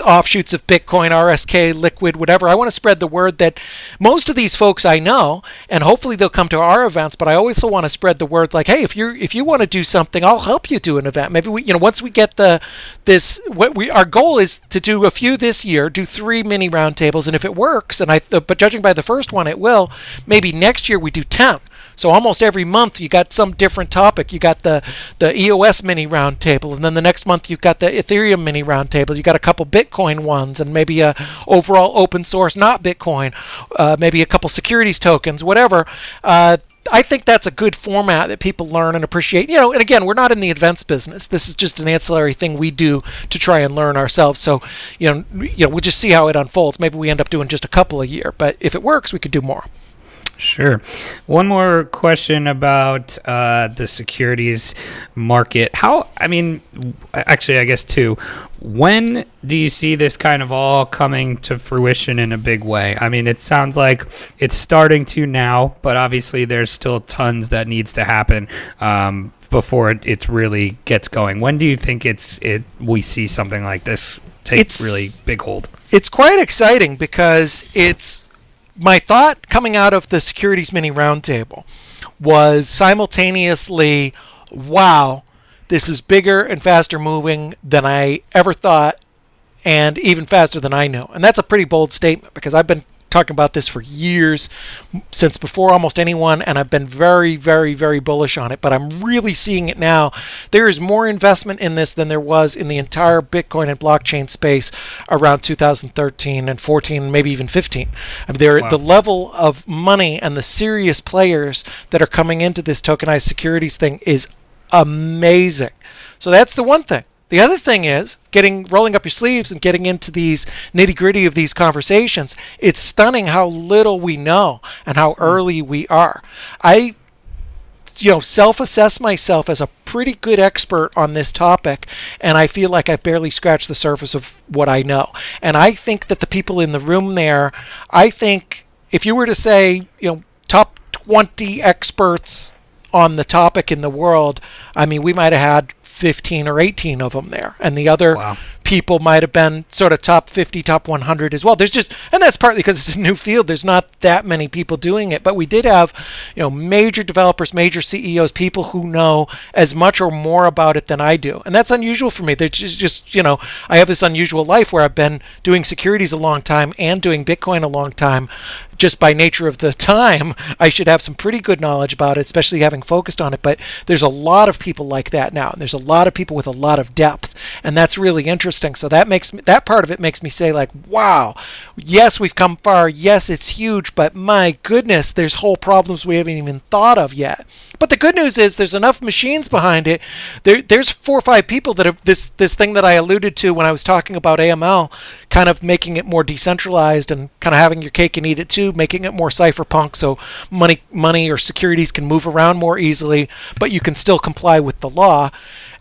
offshoots of Bitcoin, RSK, Liquid, whatever. I want to spread the word that most of these folks I know, and hopefully they'll come to our events. But I also want to spread the word, like, hey, if you if you want to do something, I'll help you do an event. Maybe we, you know, once we get the this, what we our goal is to do a few this year, do three mini roundtables, and if it works, and I, but judging by the first one, it will. Maybe next year we do ten. So almost every month you got some different topic. You got the the EOS mini roundtable, and then the next month you got the Ethereum mini roundtable. You got a couple Bitcoin ones, and maybe a overall open source, not Bitcoin, uh, maybe a couple securities tokens, whatever. Uh, I think that's a good format that people learn and appreciate. You know, and again, we're not in the events business. This is just an ancillary thing we do to try and learn ourselves. So, you know, you know, we'll just see how it unfolds. Maybe we end up doing just a couple a year, but if it works, we could do more. Sure. One more question about uh, the securities market. How, I mean, actually, I guess two. When do you see this kind of all coming to fruition in a big way? I mean, it sounds like it's starting to now, but obviously there's still tons that needs to happen um, before it, it really gets going. When do you think it's it we see something like this take It's- really big hold? It's quite exciting because it's my thought coming out of the securities mini roundtable was simultaneously, wow, this is bigger and faster moving than I ever thought, and even faster than I know. And that's a pretty bold statement because I've been talking about this for years, since before almost anyone, and I've been very, very, very bullish on it. But I'm really seeing it now. There is more investment in this than there was in the entire Bitcoin and blockchain space around 2013 and 14, maybe even 15. I mean, there, Wow. the level of money and the serious players that are coming into this tokenized securities thing is amazing. So that's the one thing. The other thing is getting rolling up your sleeves and getting into these nitty gritty of these conversations. It's stunning how little we know and how hmm. early we are. I you know self-assess myself as a pretty good expert on this topic and i feel like i've barely scratched the surface of what i know and i think that the people in the room there i think if you were to say you know top 20 experts on the topic in the world i mean we might have had 15 or 18 of them there. And the other Wow. people might have been sort of top 50 top 100 as well. There's just and that's partly because it's a new field. There's not that many people doing it. But we did have you know major developers major ceos people who know as much or more about it than i do. And that's unusual for me. There's just, just you know i have this unusual life where i've been doing securities a long time and doing bitcoin a long time just by nature of the time i should have some pretty good knowledge about it especially having focused on it. But there's a lot of people like that now and there's a lot of people with a lot of depth and that's really interesting. So that makes me, that part of it makes me say like wow yes we've come far. Yes it's huge. But my goodness there's whole problems we haven't even thought of yet but the good news is there's enough machines behind it. There, there's four or five people that have this this thing that I alluded to when I was talking about AML, kind of making it more decentralized and kind of having your cake and eat it too, making it more cypherpunk so money money or securities can move around more easily, but you can still comply with the law.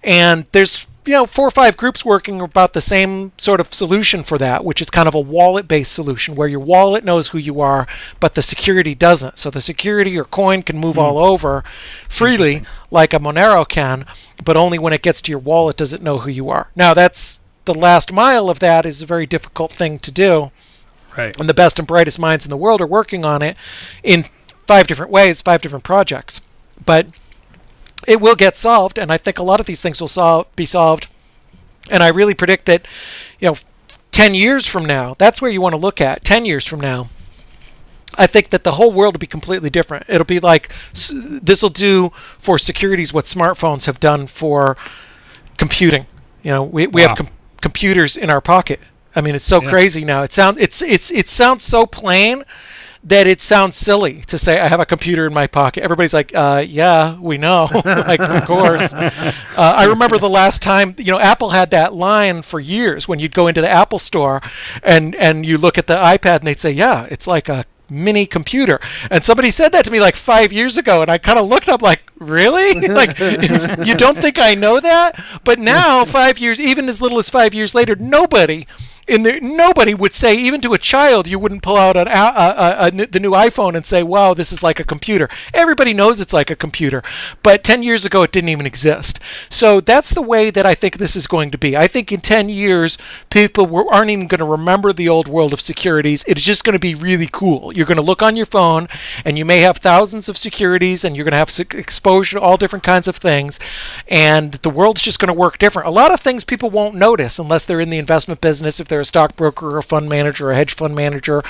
And there's you know four or five groups working about the same sort of solution for that which is kind of a wallet based solution where your wallet knows who you are but the security doesn't. So the security or coin can move hmm. all over freely like a monero can but only when it gets to your wallet does it know who you are. Now that's the last mile of that is a very difficult thing to do. Right. and the best and brightest minds in the world are working on it in five different ways, five different projects. But it will get solved, and I think a lot of these things will solve, be solved. And I really predict that, you know, 10 years from now, that's where you want to look at. 10 years from now, I think that the whole world will be completely different. It'll be like this will do for securities what smartphones have done for computing. You know, we, we Wow. have com- computers in our pocket. I mean, it's so Yeah. crazy now. It sounds it's it's it sounds so plain that it sounds silly to say I have a computer in my pocket. Everybody's like, uh, "Yeah, we know." like, of course. Uh, I remember the last time you know Apple had that line for years when you'd go into the Apple store and and you look at the iPad and they'd say, "Yeah, it's like a mini computer. And somebody said that to me like five years ago, and I kind of looked up like, really? like, you don't think I know that? But now, five years, even as little as five years later, nobody in nobody would say, even to a child, you wouldn't pull out an, a, a, a, the new iPhone and say, wow, this is like a computer. Everybody knows it's like a computer. But 10 years ago, it didn't even exist. So that's the way that I think this is going to be. I think in 10 years, people were, aren't even going to remember the old world of securities. It's just going to be really cool. You're going to look on your phone, and you may have thousands of securities, and you're going to have exposure to all different kinds of things. And the world's just going to work different. A lot of things people won't notice unless they're in the investment business, if they're a stockbroker a fund manager, a hedge fund manager,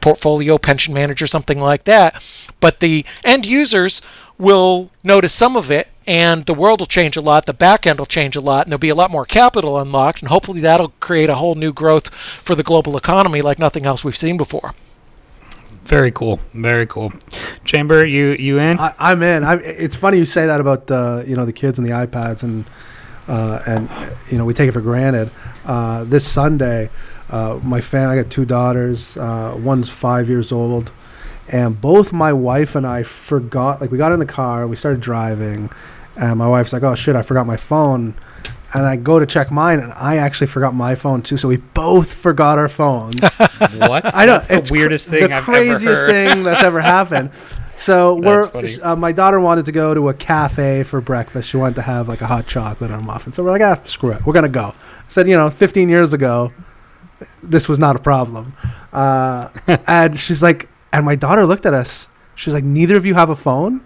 portfolio pension manager, something like that. But the end users will notice some of it and the world will change a lot, the back end will change a lot, and there'll be a lot more capital unlocked, and hopefully that'll create a whole new growth for the global economy like nothing else we've seen before. Very cool. Very cool. Chamber, you you in? I, am in. I, it's funny you say that about uh, you know the kids and the iPads and uh, and you know we take it for granted. Uh, this Sunday, uh, my family, I got two daughters. Uh, one's five years old, and both my wife and I forgot. Like we got in the car, we started driving, and my wife's like, "Oh shit, I forgot my phone." And I go to check mine, and I actually forgot my phone too. So we both forgot our phones. what? I know That's the weirdest cr- thing the I've craziest ever heard. thing that's ever happened. So we're uh, my daughter wanted to go to a cafe for breakfast. She wanted to have like a hot chocolate or a muffin. So we're like, ah, screw it, we're gonna go. I said, you know, 15 years ago, this was not a problem. Uh, and she's like, and my daughter looked at us. She's like, neither of you have a phone.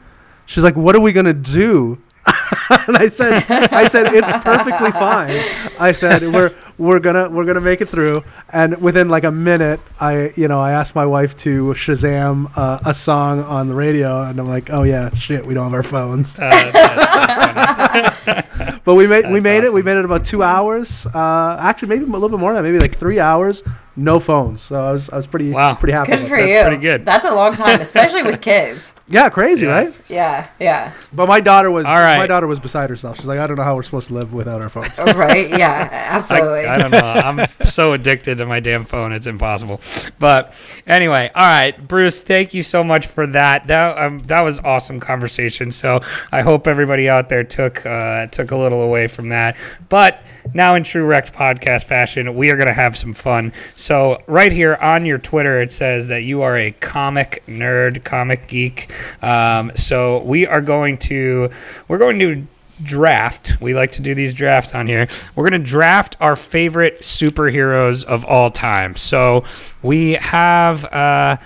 She's like, what are we gonna do? and I said, I said it's perfectly fine. I said we're we're gonna we're gonna make it through. And within like a minute, I you know I asked my wife to Shazam uh, a song on the radio, and I'm like, oh yeah, shit, we don't have our phones. Uh, so. But we made we That's made it. We made it about two hours. Uh, actually, maybe a little bit more than that. Maybe like three hours, no phones. So I was I was pretty Wow. pretty happy. Good about for that. you. pretty good. That's a long time, especially with kids. Yeah, crazy, Yeah. right? Yeah, yeah. But my daughter was All right. my daughter was beside herself. She's like, I don't know how we're supposed to live without our phones. Oh, right. Yeah, I, absolutely. I don't know. I'm so addicted to my damn phone; it's impossible. But anyway, all right, Bruce. Thank you so much for that. That um, that was awesome conversation. So I hope everybody out there took uh, took a little away from that. But now, in true Rex podcast fashion, we are going to have some fun. So right here on your Twitter, it says that you are a comic nerd, comic geek. Um, so we are going to we're going to draft. We like to do these drafts on here. We're going to draft our favorite superheroes of all time. So we have, uh,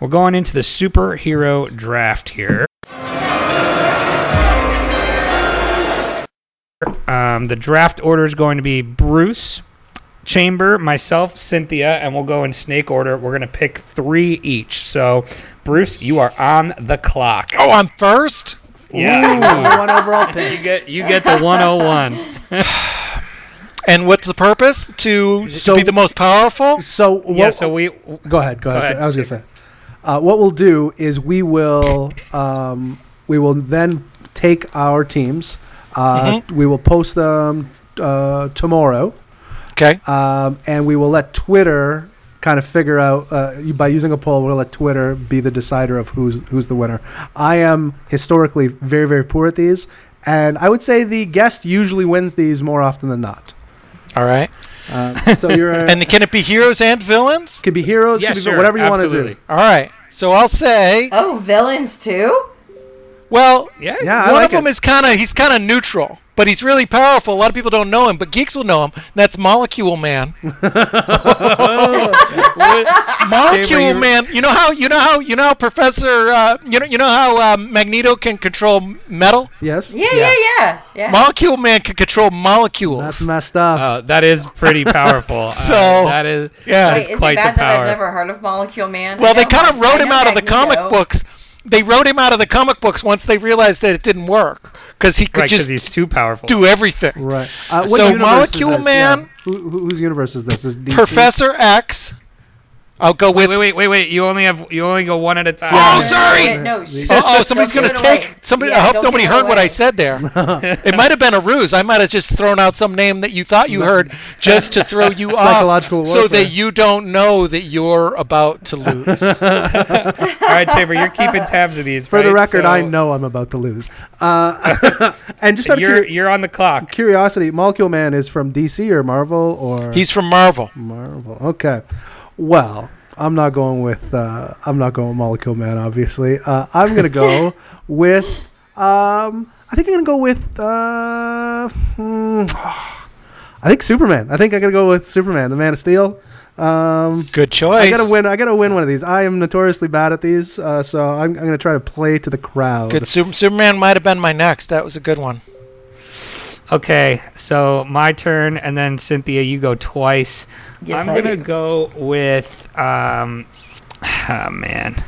we're going into the superhero draft here. Um, the draft order is going to be Bruce, Chamber, myself, Cynthia, and we'll go in snake order. We're going to pick three each. So, Bruce, you are on the clock. Oh, I'm first? Yeah. Number one overall pick. You get you get the 101. And what's the purpose? To, So- to be the most powerful? So what, yeah, so we go ahead. Go, ahead. ahead. I was gonna say. Uh, what we'll do is we will um, we will then take our teams. Uh, We will post them uh, tomorrow, Okay. um, and we will let Twitter kind of figure out uh, by using a poll. We'll let Twitter be the decider of who's who's the winner. I am historically very very poor at these, and I would say the guest usually wins these more often than not. All right. Uh, so you're And can it be heroes and villains? could be heroes, yeah, could be sure, whatever you want to absolutely. do. All right. So I'll say, oh, villains too? Well, Yeah. Yeah, one like of them it. is kind of he's kind of neutral, but he's really powerful. A lot of people don't know him, but geeks will know him. That's Molecule Man. Molecule Man. You know how you know how you know how Professor uh, you know you know how um, Magneto can control metal. Yes. Yeah, Yeah. yeah, yeah. Yeah. Molecule Man can control molecules. That's messed up. Uh, that is pretty powerful. Uh, So- that is yeah. Wait, is quite it bad the that. I've never heard of Molecule Man? Well, they kind of wrote him know out of the comic books. They wrote him out of the comic books once they realized that it didn't work because he could right just he's too powerful. do everything. Right. Uh, what So Molecule? Man- Yeah. Who, who, whose universe is this? Is DC? Professor X I'll go Wait, with. wait, wait, wait, wait. You only have you only go one at a time. Oh, sorry. No, Oh, oh, somebody's gonna give away. take somebody. Yeah, I hope nobody give it heard what I said there. it might have been a ruse. I might have just thrown out some name that you thought you heard just to throw you Psychological off, so that you don't know that you're about to lose. All right, Chamber, you're keeping tabs of these. For the record, So I know I'm about to lose. Uh, and just out You're curi- you're on the clock. curiosity, Molecule Man is from DC or Marvel or He's from Marvel. Marvel. Okay. Well, I'm not going with uh, I'm not going with Molecule Man. Obviously, uh, I'm gonna go with. Um, I think I'm gonna go with. Uh, hmm, I think Superman. I think I'm gonna go with Superman, the Man of Steel. Um, Good choice. I gotta win. I gotta win one of these. I am notoriously bad at these, uh, so I'm, I'm gonna try to play to the crowd. Good. Super- Superman might have been my next. That was a good one. Okay, so my turn, and then Cynthia, you go twice. Yes, I'm I gonna do. go with. Um, ah, man,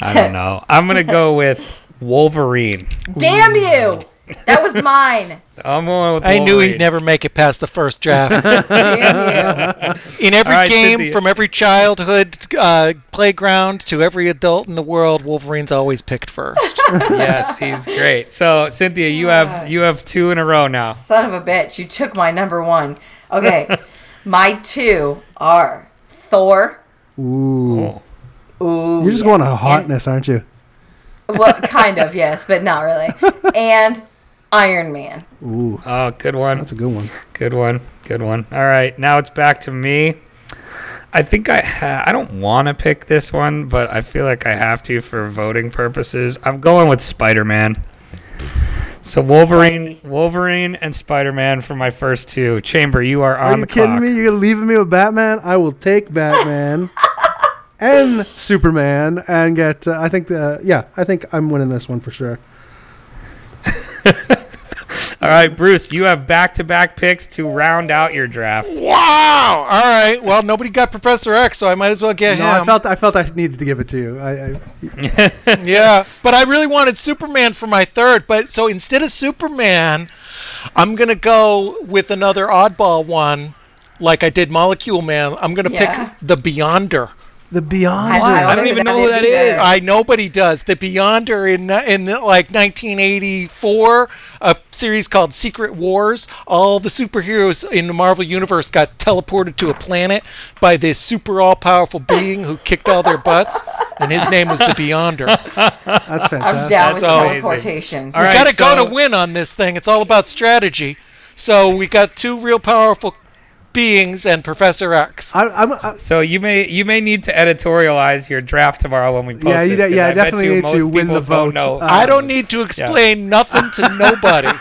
I don't know. I'm gonna go with Wolverine. Damn you! That was mine. I'm going with I knew he'd never make it past the first draft. Damn you. In every All right, game, Cynthia. from every childhood uh, playground to every adult in the world, Wolverine's always picked first. yes, he's great. So Cynthia, you have you have two in a row now. Son of a bitch, you took my number one. Okay, my two are Thor. Ooh, Oh. Ooh, you're just yes, going on and- hotness, aren't you? well, kind of, yes, but not really. And Iron Man. Ooh, Oh, good one. that's a good one. Good one. Good one. All right, now it's back to me. I think I ha- I don't want to pick this one, but I feel like I have to for voting purposes. I'm going with Spider-Man. So Wolverine, Wolverine, and Spider-Man for my first two. Chamber, you are on the clock. Are you the kidding clock. me? You're leaving me with Batman? I will take Batman and Superman and get. Uh, I think. Uh, yeah, I think I'm winning this one for sure. All right, Bruce, you have back-to-back picks to round out your draft. wow! All right. Well, nobody got Professor X, so I might as well get No, him. I felt. I felt I needed to give it to you. I, I, yeah, but I really wanted Superman for my third. But so instead of Superman, I'm gonna go with another oddball one, like I did Molecule Man. I'm gonna Yeah. pick the Beyonder. The Beyond. I- What? I I don't even know who that is. I nobody does the Beyonder in in like 1984, a series called Secret Wars. All the superheroes in the Marvel universe got teleported to a planet by this super all powerful being who kicked all their butts, and his name was the Beyonder. That's fantastic. I'm fantastic. down with So- teleportation. All we right, got to go to win on this thing. It's all about strategy. So we got two real powerful beings and Professor X. I, I'm. I, So you may you may need to editorialize your draft tomorrow when we post Yeah, you this, de- 'cause yeah, I definitely need to most win people the vote. Don't know. Uh, I don't need to explain nothing to nobody.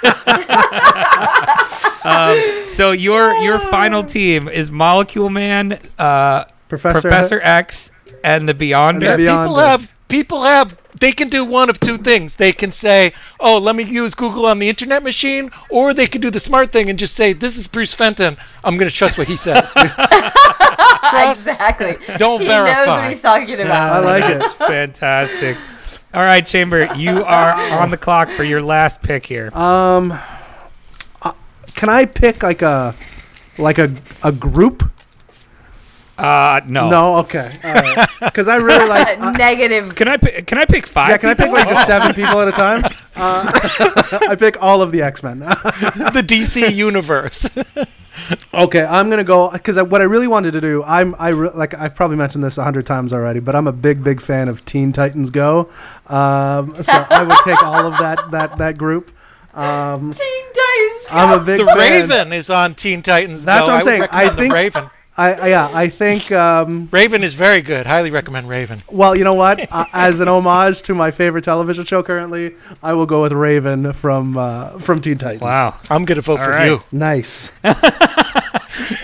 So your your final team is Molecule Man, uh, Professor. Professor X, and the Beyonder. And the people have people have they can do one of two things. They can say, "Oh, let me use Google on the internet machine," or they can do the smart thing and just say, "This is Bruce Fenton. I'm going to trust what he says." trust, exactly. don't he knows what he's talking about. I like it. Fantastic. All right, Chamber, you are on the clock for your last pick here. Um, uh, can I pick like a, like a a group? Uh, no. No. Okay. Because I really like. uh, Negative. Can I pick, can I pick five? yeah, can I pick people? like just seven people at a time? Uh, I pick all of the X Men. the DC universe. Okay, I'm gonna go because what I really wanted to do. I'm I re- like I've probably mentioned this a hundred times already, but I'm a big big fan of Teen Titans Go. Um, so I would take all of that that that group. Um, Teen Titans. I'm a big the fan. Raven is on Teen Titans. That's Go. what I'm would saying. I recommend the think- Raven. I, I yeah I think um, Raven is very good. Highly recommend Raven. well you know what uh, as an homage to my favorite television show currently, I will go with Raven from uh, from Teen Titans. Wow. I'm going to vote All for right. you. nice.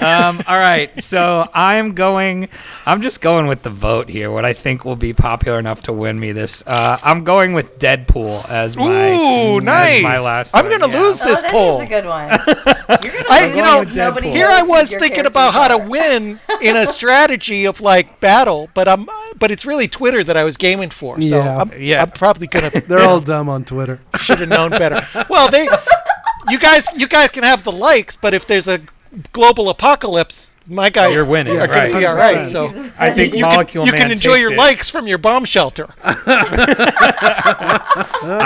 Um, all right. So I'm going. I'm just going with the vote here. What I think will be popular enough to win me this. Uh, I'm going with Deadpool as my. Ooh, as nice. My last. I'm one, going to yeah. lose Oh, this that poll. is a good one. You're gonna I- lose you know, nobody Here I was thinking about how characters to win in a strategy of like battle, but I'm but it's really Twitter that I was gaming for. So Yeah. I'm, Yeah. I'm probably gonna They're all dumb on Twitter. should have known better. Well, they you guys you guys can have the likes, but if there's a global apocalypse, my guys You're winning, are going to be all right. So I think you Molecule can, you can enjoy your it. likes from your bomb shelter. I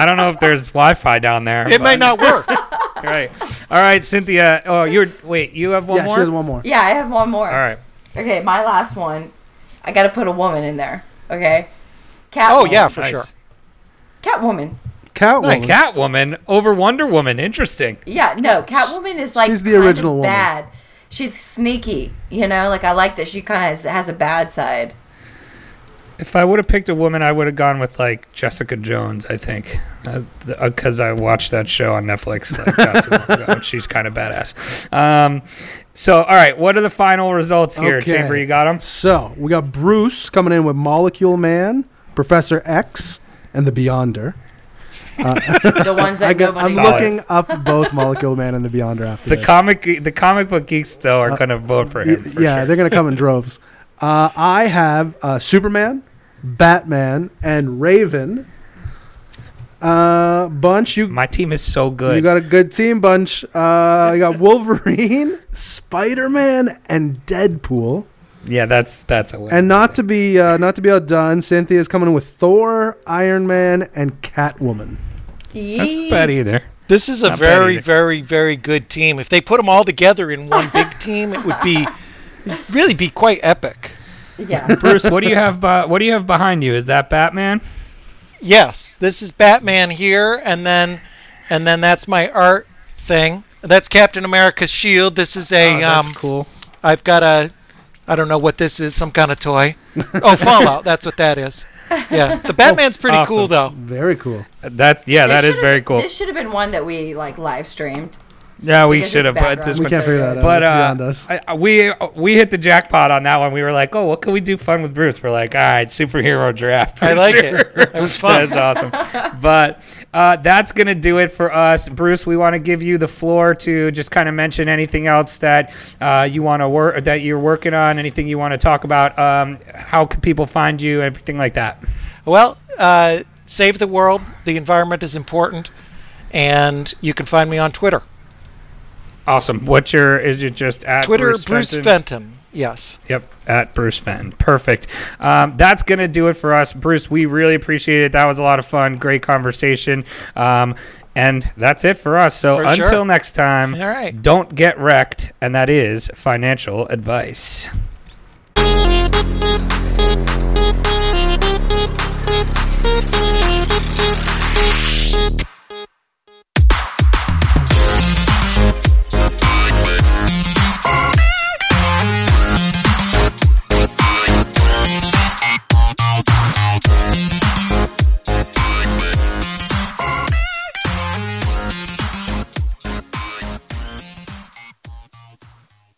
don't know if there's Wi-Fi down there. It may not work. Right. All right, Cynthia. Oh, you're wait. You have one yeah, more. she has one more. Yeah, I have one more. All right. Okay, my last one. I got to put a woman in there. Okay. Catwoman. Oh yeah, for Nice. sure. Catwoman. Catwoman. Catwoman over Wonder Woman. Interesting. Yeah, no, Catwoman is like She's the kind of original woman. bad. She's sneaky, you know. Like I like that she kind of has, has a bad side. If I would have picked a woman, I would have gone with like Jessica Jones. I think because I watched that show on Netflix like not too long ago. and She's kind of badass. Um, so, all right, what are the final results here, Okay. Chamber? You got them. So we got Bruce coming in with Molecule Man, Professor X, and the Beyonder. The ones that I got, nobody. I'm Solid. looking up both Molecule Man and the Beyonder after The this. comic, the comic book geeks though are gonna vote for him. For yeah, sure. they're gonna come in droves. Uh, I have uh, Superman, Batman, and Raven. Uh, bunch, you My team is so good. you got a good team, bunch. Uh, you got Wolverine, Spider Man, and Deadpool. Yeah, that's that's a win. And not to be uh, not to be outdone, Cynthia's coming in with Thor, Iron Man, and Catwoman. that's not bad either. This is a Not very, very, very good team. If they put them all together in one big team, it would be really be quite epic. Yeah. Bruce, what do you have? Be- what do you have behind you? Is that Batman? Yes, this is Batman here, and then and then that's my art thing. That's Captain America's shield. This is Oh, a that's um. cool. I've got a, I don't know what this is. Some kind of toy. Oh, Fallout. That's what that is. Yeah, the oh, Batman's pretty awesome. cool though. Very cool. That's yeah, that This is should've very been- cool. This should have been one that we like live streamed. Yeah, we because should have, his but this background We was can't figure that out. But It's uh, beyond us. I, I- we we hit the jackpot on that one. We were like, oh, what can we do fun with Bruce? We're like, all right, superhero draft. I like sure." it. It was fun. That's awesome. But uh, that's gonna do it for us, Bruce. We want to give you the floor to just kind of mention anything else that uh, you want to work that you're working on, anything you want to talk about. Um, how can people find you? Everything like that. Well, uh, save the world. The environment is important, and you can find me on Twitter. Awesome. What's your? Is it just at Twitter, Bruce, Bruce Fenton? Fenton. Yes. Yep, at Bruce Fenton. Perfect. Um, that's going to do it for us. Bruce, we really appreciate it. That was a lot of fun. Great conversation. Um, and that's it for us. So For until sure. next time, All right. don't get wrecked. And that is financial advice.